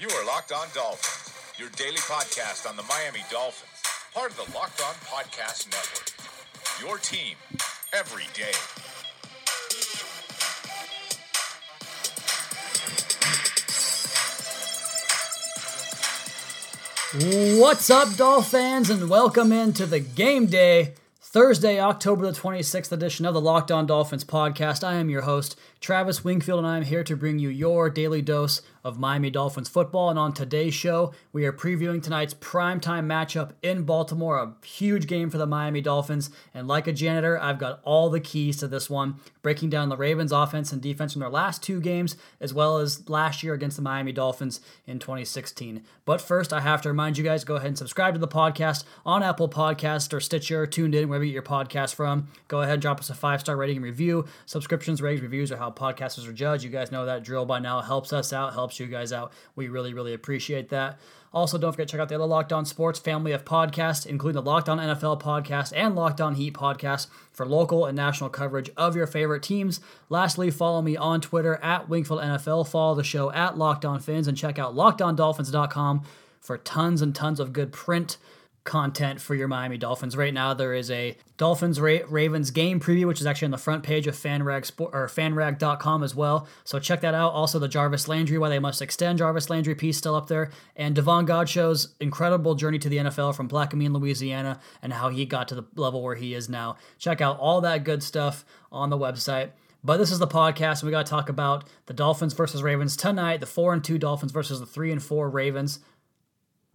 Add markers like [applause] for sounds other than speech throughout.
You are Locked On Dolphins, your daily podcast on the Miami Dolphins, part of the Locked On Podcast Network. Your team every day. What's up, Dolph fans, and welcome into the game day, Thursday, October the 26th edition of the Locked On Dolphins podcast. I am your host, Travis Wingfield, and I am here to bring you your daily dose of Miami Dolphins football. And on today's show, we are previewing tonight's primetime matchup in Baltimore, a huge game for the Miami Dolphins. And like a janitor, I've got all the keys to this one, breaking down the Ravens' offense and defense from their last two games, as well as last year against the Miami Dolphins in 2016. But first, I have to remind you guys go ahead and subscribe to the podcast on Apple Podcast or Stitcher, tuned in, wherever you get your podcast from. Go ahead and drop us a five star rating and review. Subscriptions, ratings, reviews are how Uh, podcasters are judged. You guys know that drill by now. Helps us out, helps you guys out. We really, really appreciate that. Also, don't forget to check out the other Locked On Sports family of podcasts, including the Locked On NFL podcast and Locked On Heat podcast for local and national coverage of your favorite teams. Lastly, follow me on Twitter at Wingfield NFL. Follow the show at Locked On Fins and check out LockedOnDolphins.com for tons and tons of good print content for your Miami Dolphins. Right now, there is a Dolphins Ra- Ravens game preview, which is actually on the front page of FanRag Sport, or FanRag.com as well. So check that out. Also, the Jarvis Landry, why they must extend Jarvis Landry piece still up there, and Davon Godchaux's incredible journey to the NFL from Plaquemine, Louisiana, and how he got to the level where he is now. Check out all that good stuff on the website. But this is the podcast, and we got to talk about the Dolphins versus Ravens tonight. The four and two Dolphins versus the three and four Ravens.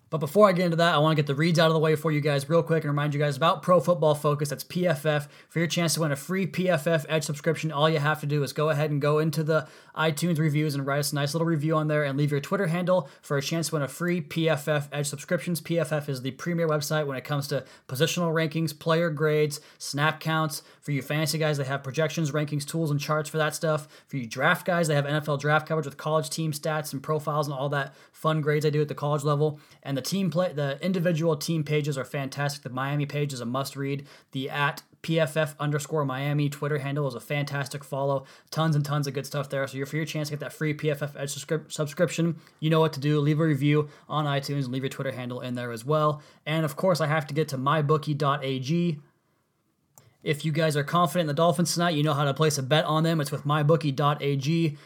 But before I get into that, I want to get the reads out of the way for you guys real quick and remind you guys about Pro Football Focus. That's PFF. For your chance to win a free PFF Edge subscription, all you have to do is go ahead and go into the iTunes reviews and write us a nice little review on there and leave your Twitter handle for a chance to win a free PFF Edge subscriptions. PFF is the premier website when it comes to positional rankings, player grades, snap counts. For you fantasy guys, they have projections, rankings, tools, and charts for that stuff. For you draft guys, they have NFL draft coverage with college team stats and profiles and all that fun grades they do at the college level. And the team play, the individual team pages are fantastic. The Miami page is a must read. The at PFF underscore Miami Twitter handle is a fantastic follow. Tons and tons of good stuff there. So you're for your chance to get that free PFF Edge subscri- subscription. You know what to do. Leave a review on iTunes and leave your Twitter handle in there as well. And of course, I have to get to mybookie.ag. If you guys are confident in the Dolphins tonight, you know how to place a bet on them. It's with mybookie.ag.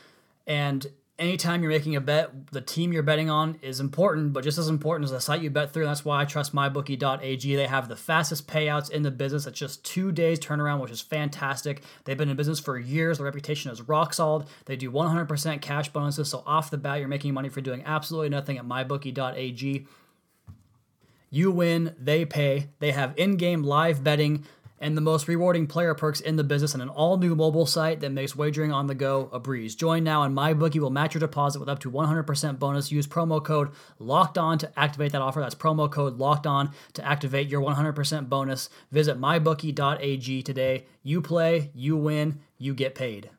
And anytime you're making a bet, the team you're betting on is important, but just as important as the site you bet through. That's why I trust mybookie.ag. They have the fastest payouts in the business. It's just two days turnaround, which is fantastic. They've been in business for years. The reputation is rock solid. They do 100% cash bonuses. So off the bat, you're making money for doing absolutely nothing at mybookie.ag. You win, they pay. They have in game live betting and the most rewarding player perks in the business and an all new mobile site that makes wagering on the go a breeze. Join now and MyBookie will match your deposit with up to 100% bonus. Use promo code locked on to activate that offer. That's promo code locked on to activate your 100% bonus. Visit mybookie.ag today. You play, you win, you get paid.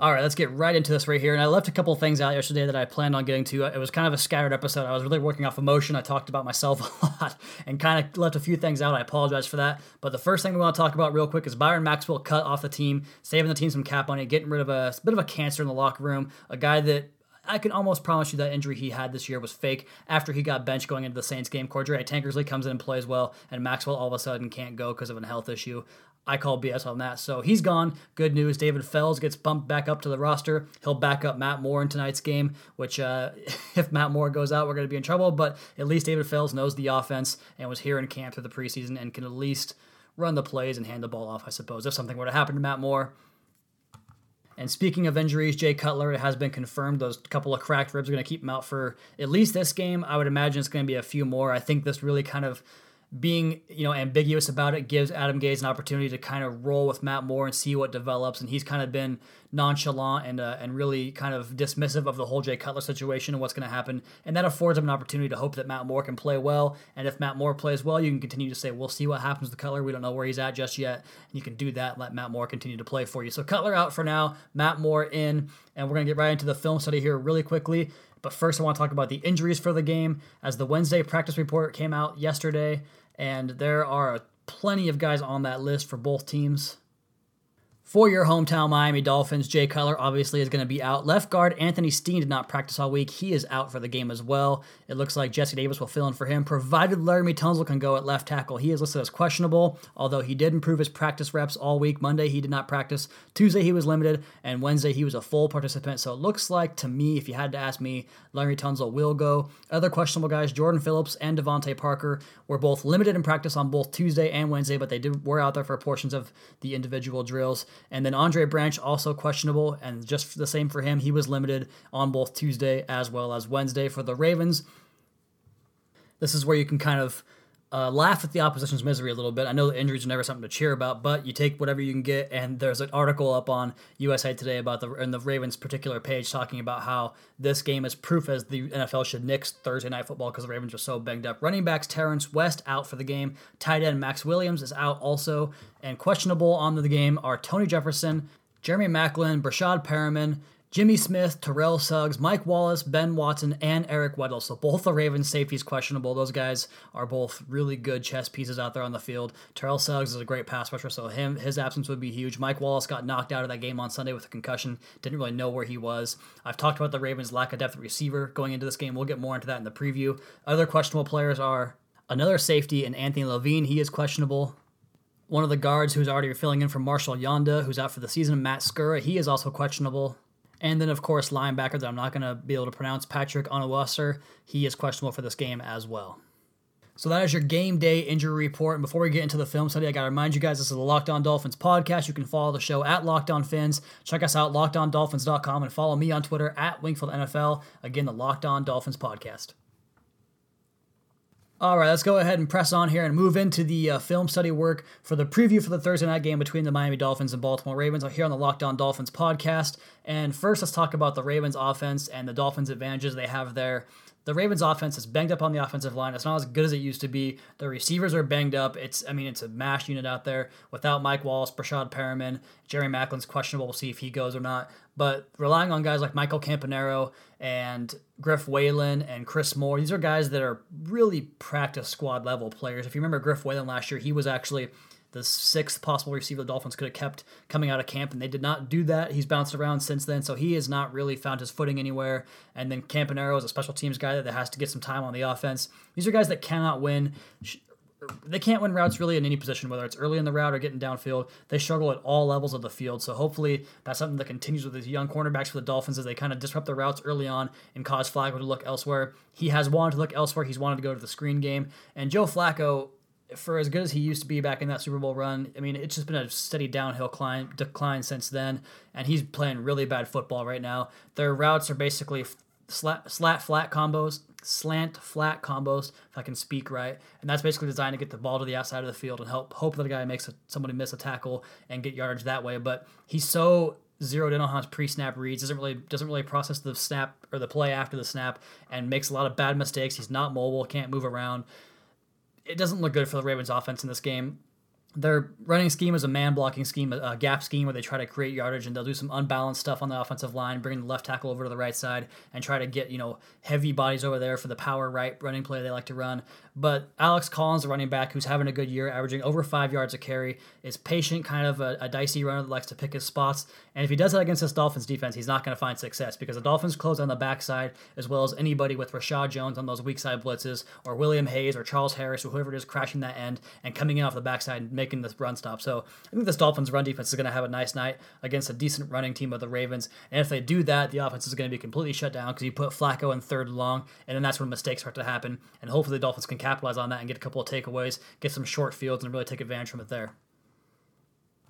All right, let's get right into this right here. And I left a couple things out yesterday that I planned on getting to. It was kind of a scattered episode. I was really working off emotion. I talked about myself [laughs] a lot and kind of left a few things out. I apologize for that. But the first thing we want to talk about real quick is Byron Maxwell cut off the team, saving the team some cap money, getting rid of a, a bit of a cancer in the locker room, a guy that I can almost promise you that injury he had this year was fake after he got benched going into the Saints game. Cordray Tankersley comes in and plays well, and Maxwell all of a sudden can't go because of a health issue. I call BS on that. So he's gone. Good news. David Fales gets bumped back up to the roster. He'll back up Matt Moore in tonight's game, which, uh, [laughs] if Matt Moore goes out, we're going to be in trouble. But at least David Fales knows the offense and was here in camp through the preseason and can at least run the plays and hand the ball off, I suppose, if something were to happen to Matt Moore. And speaking of injuries, Jay Cutler, it has been confirmed those couple of cracked ribs are going to keep him out for at least this game. I would imagine it's going to be a few more. I think this really kind of being you know ambiguous about it gives Adam Gase an opportunity to kind of roll with Matt Moore and see what develops. And he's kind of been nonchalant and uh, and really kind of dismissive of the whole Jay Cutler situation and what's going to happen. And that affords him an opportunity to hope that Matt Moore can play well. And if Matt Moore plays well, you can continue to say, "We'll see what happens with Cutler. We don't know where he's at just yet." And you can do that. Let Matt Moore continue to play for you. So Cutler out for now. Matt Moore in, and we're to get right into the film study here really quickly. But first, I want to talk about the injuries for the game. As the Wednesday practice report came out yesterday, and there are plenty of guys on that list for both teams. For your hometown Miami Dolphins, Jay Cutler obviously is going to be out. Left guard Anthony Steen did not practice all week. He is out for the game as well. It looks like Jesse Davis will fill in for him, provided Laremy Tunsil can go at left tackle. He is listed as questionable, although he did improve his practice reps all week. Monday he did not practice. Tuesday he was limited, and Wednesday he was a full participant. So it looks like to me, if you had to ask me, Laremy Tunsil will go. Other questionable guys, Jordan Phillips and DeVante Parker, were both limited in practice on both Tuesday and Wednesday, but they did were out there for portions of the individual drills. And then Andre Branch also questionable, and just the same for him. He was limited on both Tuesday as well as Wednesday for the Ravens. This is where you can kind of uh, laugh at the opposition's misery a little bit. I know the injuries are never something to cheer about, but you take whatever you can get. And there's an article up on USA Today about the in the Ravens' particular page talking about how this game is proof as the NFL should nix Thursday night football because the Ravens are so banged up. Running backs Terrence West out for the game. Tight end Maxx Williams is out also, and questionable on the game are Tony Jefferson, Jeremy Maclin, Breshad Perriman, Jimmy Smith, Terrell Suggs, Mike Wallace, Ben Watson, and Eric Weddle. So both the Ravens safeties questionable. Those guys are both really good chess pieces out there on the field. Terrell Suggs is a great pass rusher, so him his absence would be huge. Mike Wallace got knocked out of that game on Sunday with a concussion. Didn't really know where he was. I've talked about the Ravens' lack of depth at receiver going into this game. We'll get more into that in the preview. Other questionable players are another safety and Anthony Levine. He is questionable one of the guards who's already filling in for Marshal Yanda, who's out for the season, Matt Skura. He is also questionable. And then, of course, linebacker that I'm not going to be able to pronounce, Patrick Onwuasor. He is questionable for this game as well. So that is your game day injury report. And before we get into the film study, I got to remind you guys this is the Locked On Dolphins podcast. You can follow the show at Locked On Fins. Check us out, lockedondolphins.com, and follow me on Twitter at Wingfield NFL. Again, the Locked On Dolphins podcast. All right, let's go ahead and press on here and move into the uh, film study work for the preview for the Thursday night game between the Miami Dolphins and Baltimore Ravens here on the Locked On Dolphins podcast. And first, let's talk about the Ravens offense and the Dolphins' advantages they have there. The Ravens offense is banged up on the offensive line. It's not as good as it used to be. The receivers are banged up. It's I mean it's a mash unit out there without Mike Wallace, Breshad Perriman, Jerry Maclin's questionable. We'll see if he goes or not. But relying on guys like Michael Campanaro and Griff Whalen and Chris Moore, these are guys that are really practice squad level players. If you remember Griff Whalen last year, he was actually the sixth possible receiver the Dolphins could have kept coming out of camp, and they did not do that. He's bounced around since then, so he has not really found his footing anywhere. And then Campanaro is a special teams guy that has to get some time on the offense. These are guys that cannot win. They can't win routes really in any position, whether it's early in the route or getting downfield. They struggle at all levels of the field. So hopefully that's something that continues with these young cornerbacks for the Dolphins as they kind of disrupt their routes early on and cause Flacco to look elsewhere. He has wanted to look elsewhere. He's wanted to go to the screen game. And Joe Flacco for as good as he used to be back in that Super Bowl run, I mean, it's just been a steady downhill climb, decline since then, and he's playing really bad football right now. Their routes are basically slat, slat flat combos, slant flat combos, if I can speak right, and that's basically designed to get the ball to the outside of the field and help hope that a guy makes a, somebody miss a tackle and get yardage that way. But he's so zeroed in on his pre-snap reads, doesn't really doesn't really process the snap or the play after the snap, and makes a lot of bad mistakes. He's not mobile, can't move around it doesn't look good for the Ravens offense in this game their running scheme is a man blocking scheme, a gap scheme where they try to create yardage and they'll do some unbalanced stuff on the offensive line, bring the left tackle over to the right side and try to get, you know, heavy bodies over there for the power right running play they like to run. But Alex Collins, the running back who's having a good year, averaging over five yards a carry, is patient, kind of a, a dicey runner that likes to pick his spots. And if he does that against this Dolphins defense, he's not going to find success because the Dolphins close on the backside as well as anybody with Reshad Jones on those weak side blitzes or William Hayes or Charles Harris or whoever it is crashing that end and coming in off the backside making this run stop. So I think this Dolphins run defense is going to have a nice night against a decent running team of the Ravens. And if they do that, the offense is going to be completely shut down because you put Flacco in third long, and then that's when mistakes start to happen. And hopefully the Dolphins can capitalize on that and get a couple of takeaways, get some short fields, and really take advantage from it there.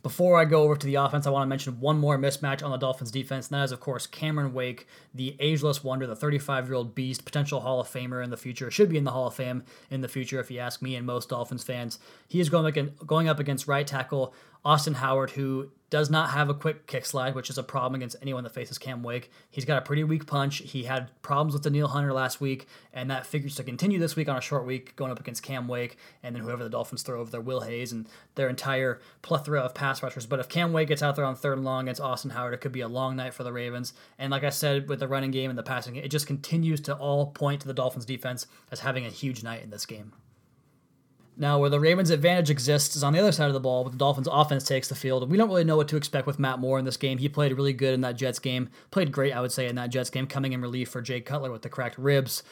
Before I go over to the offense, I want to mention one more mismatch on the Dolphins defense, and that is, of course, Cameron Wake, the ageless wonder, the 35 year old beast, potential Hall of Famer in the future, should be in the Hall of Fame in the future, if you ask me and most Dolphins fans. He is going up against right tackle Austin Howard, who does not have a quick kick slide, which is a problem against anyone that faces Cam Wake. He's got a pretty weak punch. He had problems with Danielle Hunter last week, and that figures to continue this week on a short week, going up against Cam Wake, and then whoever the Dolphins throw over there, Will Hayes, and their entire plethora of pass rushers. But if Cam Wake gets out there on third and long against Austin Howard, it could be a long night for the Ravens. And like I said, with the running game and the passing it just continues to all point to the Dolphins defense as having a huge night in this game. Now, where the Ravens' advantage exists is on the other side of the ball, but the Dolphins' offense takes the field. And we don't really know what to expect with Matt Moore in this game. He played really good in that Jets game, played great, I would say, in that Jets game, coming in relief for Jay Cutler with the cracked ribs.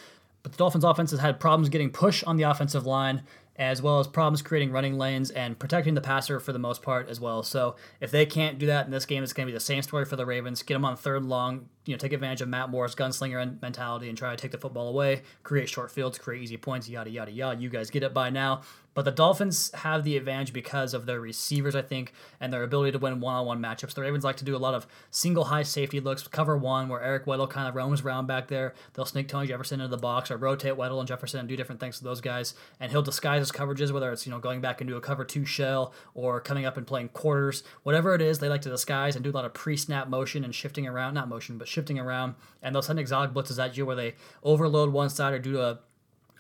But the Dolphins' offense has had problems getting push on the offensive line, as well as problems creating running lanes and protecting the passer for the most part as well. So if they can't do that in this game, it's going to be the same story for the Ravens. Get them on third long, you know, take advantage of Matt Moore's gunslinger mentality and try to take the football away, create short fields, create easy points, yada yada yada. You guys get it by now. But the Dolphins have the advantage because of their receivers, I think, and their ability to win one-on-one matchups. The Ravens like to do a lot of single high safety looks, cover one, where Eric Weddle kind of roams around back there. They'll sneak Tony Jefferson into the box or rotate Weddle and Jefferson and do different things to those guys, and he'll disguise his coverages, whether it's you know going back into a cover two shell or coming up and playing quarters, whatever it is. They like to disguise and do a lot of pre-snap motion and shifting around, not motion, but shifting around, and they'll send exotic blitzes at you where they overload one side or do a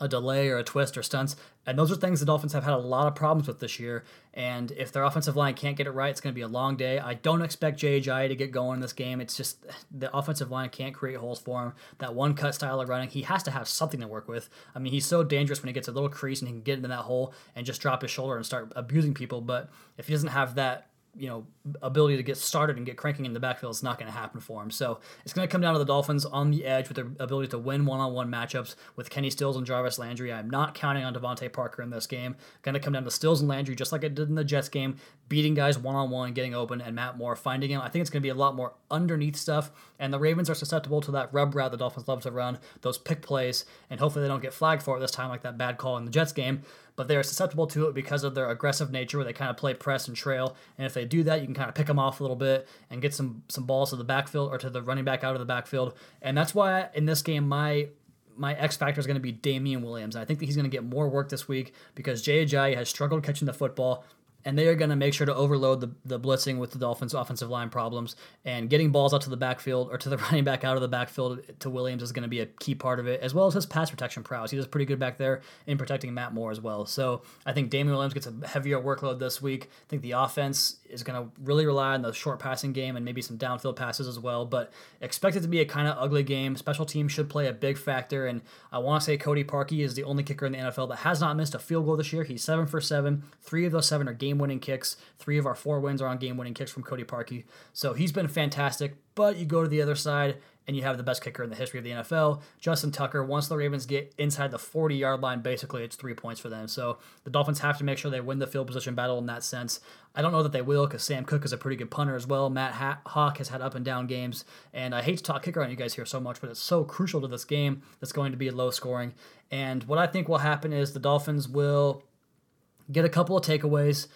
a delay or a twist or stunts. And those are things the Dolphins have had a lot of problems with this year. And if their offensive line can't get it right, it's going to be a long day. I don't expect J.J. to get going in this game. It's just the offensive line can't create holes for him. That one cut style of running, he has to have something to work with. I mean, he's so dangerous when he gets a little crease and he can get into that hole and just drop his shoulder and start abusing people. But if he doesn't have that you know ability to get started and get cranking in the backfield is not going to happen for him. So it's going to come down to the Dolphins on the edge with their ability to win one-on-one matchups with Kenny Stills and Jarvis Landry. I'm not counting on DeVante Parker in this game. Going to come down to Stills and Landry just like it did in the Jets game, beating guys one-on-one, getting open, and Matt Moore finding him. I think it's going to be a lot more underneath stuff, and the Ravens are susceptible to that rub route the Dolphins love to run, those pick plays, and hopefully they don't get flagged for it this time like that bad call in the Jets game but they are susceptible to it because of their aggressive nature where they kind of play press and trail. And if they do that, you can kind of pick them off a little bit and get some some balls to the backfield or to the running back out of the backfield. And that's why in this game, my my X factor is going to be Damien Williams. I think that he's going to get more work this week because Jay Ajayi has struggled catching the football and they are going to make sure to overload the, the blitzing with the Dolphins' offensive line problems. And getting balls out to the backfield or to the [laughs] running back out of the backfield to Williams is going to be a key part of it, as well as his pass protection prowess. He does pretty good back there in protecting Matt Moore as well. So I think Damien Williams gets a heavier workload this week. I think the offense is going to really rely on the short passing game and maybe some downfield passes as well. But expect it to be a kind of ugly game. Special teams should play a big factor. And I want to say Cody Parkey is the only kicker in the NFL that has not missed a field goal this year. He's seven for seven. Three of those seven are game game winning kicks. Three of our four wins are on game winning kicks from Cody Parkey. So he's been fantastic. But you go to the other side and you have the best kicker in the history of the NFL, Justin Tucker. Once the Ravens get inside the 40 yard line, basically it's three points for them. So the Dolphins have to make sure they win the field position battle in that sense. I don't know that they will because Sam Koch is a pretty good punter as well. Matt ha- Haack has had up and down games. And I hate to talk kicker on you guys here so much, but it's so crucial to this game that's going to be low scoring. And what I think will happen is the Dolphins will get a couple of takeaways.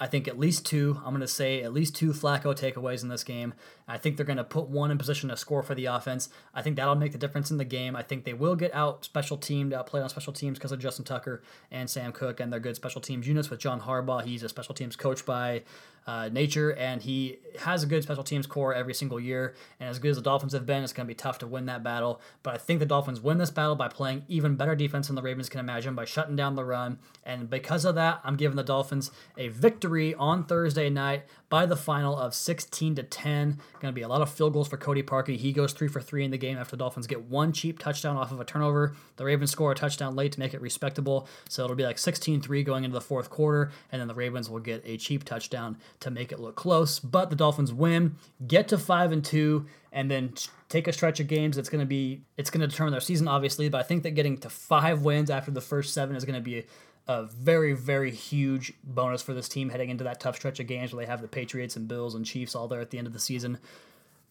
I think at least two. I'm going to say at least two Flacco takeaways in this game. I think they're going to put one in position to score for the offense. I think that'll make the difference in the game. I think they will get out special teamed, uh, outplayed on special teams because of Justin Tucker and Sam Koch and their good special teams units with John Harbaugh. He's a special teams coach by uh, nature, and he has a good special teams corps every single year. And as good as the Dolphins have been, it's going to be tough to win that battle. But I think the Dolphins win this battle by playing even better defense than the Ravens can imagine by shutting down the run. And because of that, I'm giving the Dolphins a victory on Thursday night by the final of 16 to 10. Going to be a lot of field goals for Cody Parkey. He goes three for three in the game after the Dolphins get one cheap touchdown off of a turnover. The Ravens score a touchdown late to make it respectable. So it'll be like 16 3 going into the fourth quarter. And then the Ravens will get a cheap touchdown to make it look close. But the Dolphins win, get to 5 and 2, and then take a stretch of games It's going to be it's going to determine their season obviously but i think that getting to five wins after the first seven is going to be a, very very huge bonus for this team heading into that tough stretch of games where they have the patriots and bills and chiefs all there at the end of the season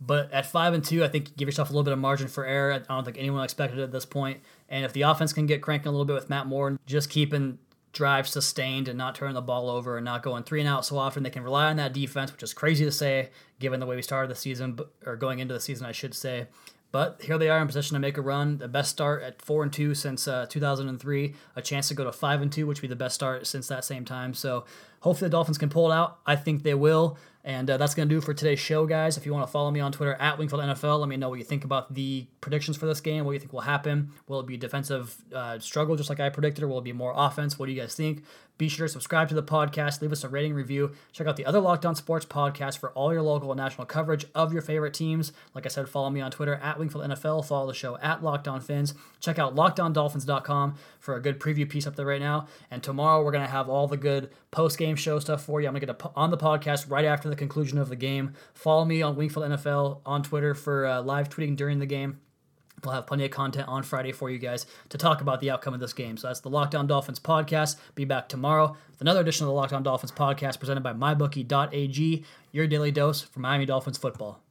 but at five and two, I think give yourself a little bit of margin for error. I don't think anyone expected it at this point. And if the offense can get cranking a little bit with Matt Moore, just keeping drives sustained and not turning the ball over and not going three and out so often. They can rely on that defense, which is crazy to say given the way we started the season, or going into the season, I should say. But here they are in position to make a run. The best start at four and two since uh, 2003. A chance to go to five and two, which would be the best start since that same time. So hopefully the Dolphins can pull it out. I think they will. And uh, that's going to do for today's show, guys. If you want to follow me on Twitter at Wingfield NFL, let me know what you think about the predictions for this game, what you think will happen. Will it be defensive uh, struggle just like I predicted, or will it be more offense? What do you guys think? Be sure to subscribe to the podcast, leave us a rating review. Check out the other Locked On Sports podcast for all your local and national coverage of your favorite teams. Like I said, follow me on Twitter at Wingfield NFL. Follow the show at Locked On Fins. Check out LockedOnDolphins.com for a good preview piece up there right now. And tomorrow we're gonna have all the good post game show stuff for you. I'm gonna get a, on the podcast right after the conclusion of the game. Follow me on Wingfield NFL on Twitter for uh, live tweeting during the game. We'll have plenty of content on Friday for you guys to talk about the outcome of this game. So that's the Locked On Dolphins podcast. Be back tomorrow with another edition of the Locked On Dolphins podcast presented by MyBookie.ag, your daily dose for Miami Dolphins football.